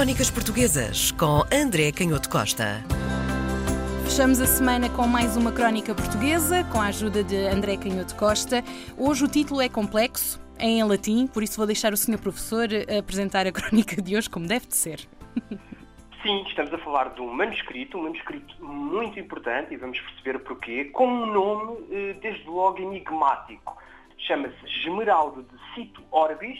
Crónicas Portuguesas com André Canhoto Costa. Fechamos a semana com mais uma crónica portuguesa, com a ajuda de André Canhoto Costa. Hoje o título é complexo, é em latim, por isso vou deixar o Sr. Professor apresentar a crónica de hoje como deve de ser. Sim, estamos a falar de um manuscrito, um manuscrito muito importante, e vamos perceber porquê, com um nome eh, desde logo enigmático. Chama-se Esmeralda de Cito Orbis,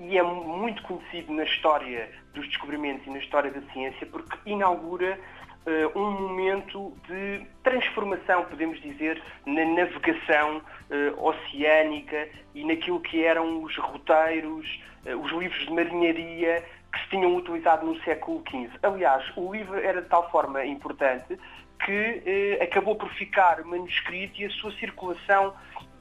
e é muito conhecido na história dos descobrimentos e na história da ciência porque inaugura uh, um momento de transformação, podemos dizer, na navegação uh, oceânica e naquilo que eram os roteiros, uh, os livros de marinharia que se tinham utilizado no século XV. Aliás, o livro era de tal forma importante que acabou por ficar manuscrito e a sua circulação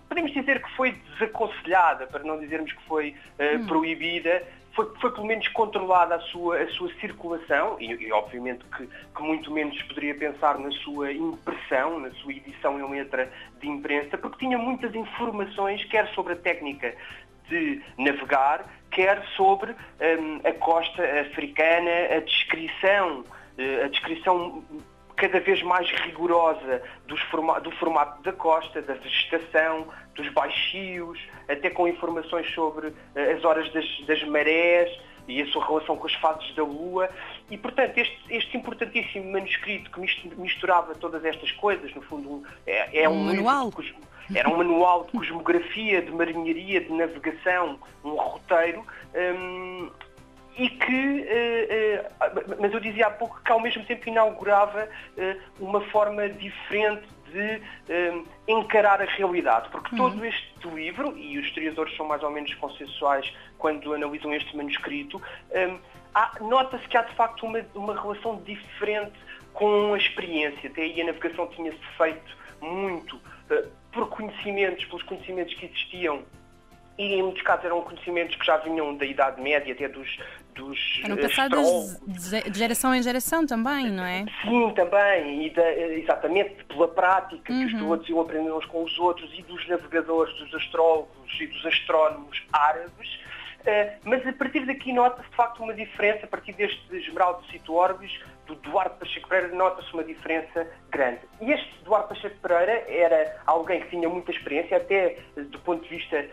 podemos dizer que foi desaconselhada, para não dizermos que foi uh, hum. proibida, foi, foi, pelo menos controlada a sua, a sua circulação e, e obviamente que, que, muito menos poderia pensar na sua impressão, na sua edição em letra de imprensa, porque tinha muitas informações, quer sobre a técnica de navegar, quer sobre um, a costa africana, a descrição, uh, a descrição cada vez mais rigorosa forma, do formato da costa, da vegetação, dos baixios, até com informações sobre uh, as horas das, das, marés e a sua relação com as fases da lua. E, portanto, este, este importantíssimo manuscrito que misturava todas estas coisas, no fundo, é, é um, um manual. Era um manual de cosmografia, de marinharia, de navegação, um roteiro. Um, e que, eh, eh, mas eu dizia há pouco que ao mesmo tempo inaugurava eh, uma forma diferente de encarar a realidade, porque todo uhum. este livro, e os historiadores são mais ou menos consensuais quando analisam este manuscrito, nota-se que há de facto uma, uma relação diferente com a experiência. Até aí a navegação tinha-se feito muito por conhecimentos, pelos conhecimentos que existiam e em muitos casos eram conhecimentos que já vinham da Idade Média, até dos, dos Eram passados de geração em geração também, não é? Sim, também, e da, exatamente pela prática uhum. que os uhum. pilotos iam aprendendo uns com os outros e dos navegadores, dos astrólogos e dos astrónomos árabes. Uh, mas a partir daqui nota-se de facto uma diferença, a partir deste Esmeralda de Cito Orbis, do Duarte Pacheco Pereira, nota-se uma diferença grande. E este Duarte Pacheco Pereira era alguém que tinha muita experiência, até do ponto de vista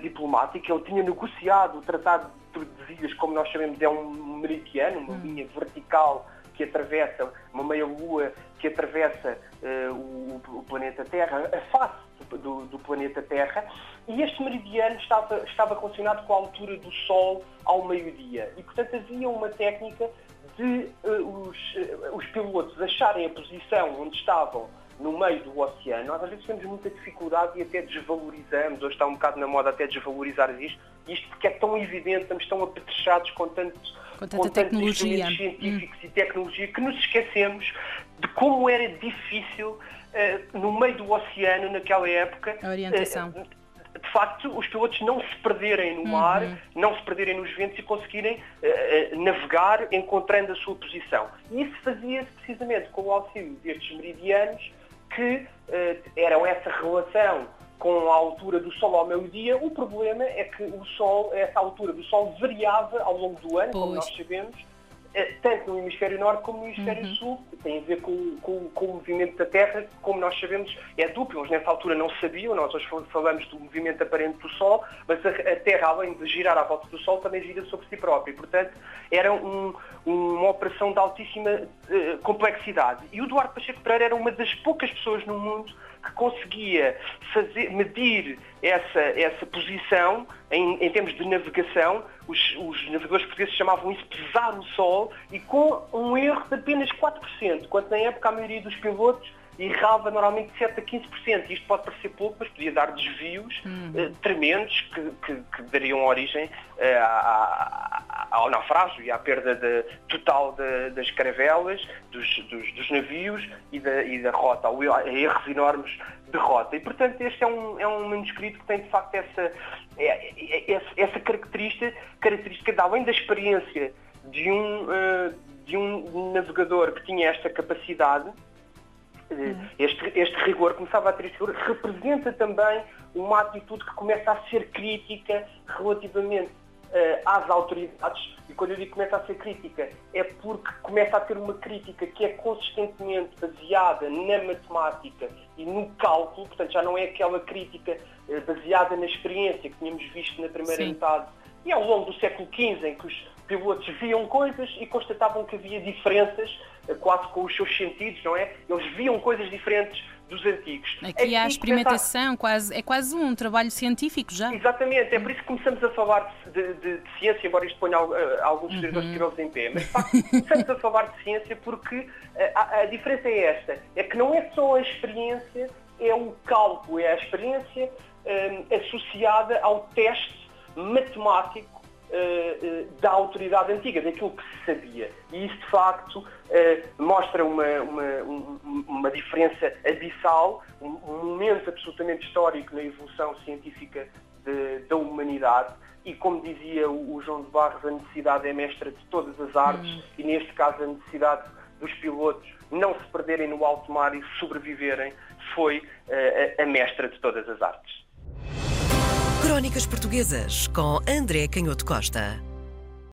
diplomática, ele tinha negociado o Tratado de Tordesilhas, como nós sabemos, é um meridiano, uma hum. linha vertical que atravessa, uma meia-lua que atravessa uh, o, o, planeta Terra, a face do, do, planeta Terra, e este meridiano estava, estava relacionado com a altura do Sol ao meio-dia. E, portanto, havia uma técnica de uh, os, uh, os pilotos acharem a posição onde estavam no meio do oceano, nós às vezes temos muita dificuldade e até desvalorizamos, hoje está um bocado na moda até desvalorizar isto, isto porque é tão evidente, estamos tão apetrechados com tantos com tanta com tecnologia científicos hum. e tecnologia que nos esquecemos de como era difícil uh, no meio do oceano naquela época a orientação. Uh, de facto, os pilotos não se perderem no mar, uhum. não se perderem nos ventos e conseguirem uh, navegar encontrando a sua posição. E isso fazia-se precisamente com o auxílio destes meridianos que uh, eram essa relação com a altura do Sol ao meio-dia. O problema é que o Sol, essa altura do Sol variava ao longo do ano, pois. como nós sabemos, tanto no hemisfério norte como no hemisfério uhum. sul, tem a ver com, com, com, o movimento da Terra, como nós sabemos, é duplo. Eles nessa altura não sabiam, nós hoje falamos do movimento aparente do Sol, mas a, a Terra, além de girar à volta do Sol, também gira sobre si própria. Portanto, era um, uma operação de altíssima uh, complexidade. E o Duarte Pacheco Pereira era uma das poucas pessoas no mundo que conseguia fazer, medir essa, essa posição em, em termos de navegação. Os, os, navegadores portugueses chamavam isso pesar o sol e com um erro de apenas 4%, quando na época a maioria dos pilotos errava normalmente 7 a 15%. Isto pode parecer pouco, mas podia dar desvios hum. uh, tremendos que, que, que, dariam origem uh, ao naufrágio e à perda de, total de, das caravelas, dos, dos, dos navios e da, e da, rota, a erros enormes de rota. E, portanto, este é um, é um manuscrito que tem, de facto, essa, é, é, essa, característica, característica de, além da experiência de um, uh, de um navegador que tinha esta capacidade, este, este rigor começava a ter este rigor, representa também uma atitude que começa a ser crítica relativamente às autoridades. E quando eu digo que começa a ser crítica, é porque começa a ter uma crítica que é consistentemente baseada na matemática e no cálculo, portanto já não é aquela crítica baseada na experiência que tínhamos visto na primeira Sim. metade e ao longo do século XV, em que os pilotos viam coisas e constatavam que havia diferenças, quase com os seus sentidos, não é? Eles viam coisas diferentes dos antigos. Aqui há experimentação, quase, é quase um trabalho científico já. Exatamente, é por isso que começamos a falar de, de, de ciência, embora isto ponha uh, alguns uhum. em pé, mas de facto começamos a falar de ciência porque a, a, diferença é esta, é que não é só a experiência, é o cálculo, é a experiência uh, associada ao teste matemático da autoridade antiga, daquilo que se sabia. E isso, de facto, uh, mostra uma, uma, uma diferença abissal, um, momento absolutamente histórico na evolução científica de, da humanidade. E, como dizia o, João de Barros, a necessidade é mestra de todas as artes, hum. e neste caso a necessidade dos pilotos não se perderem no alto mar e sobreviverem foi uh, a mestra de todas as artes. Crónicas Portuguesas com André Canhoto Costa.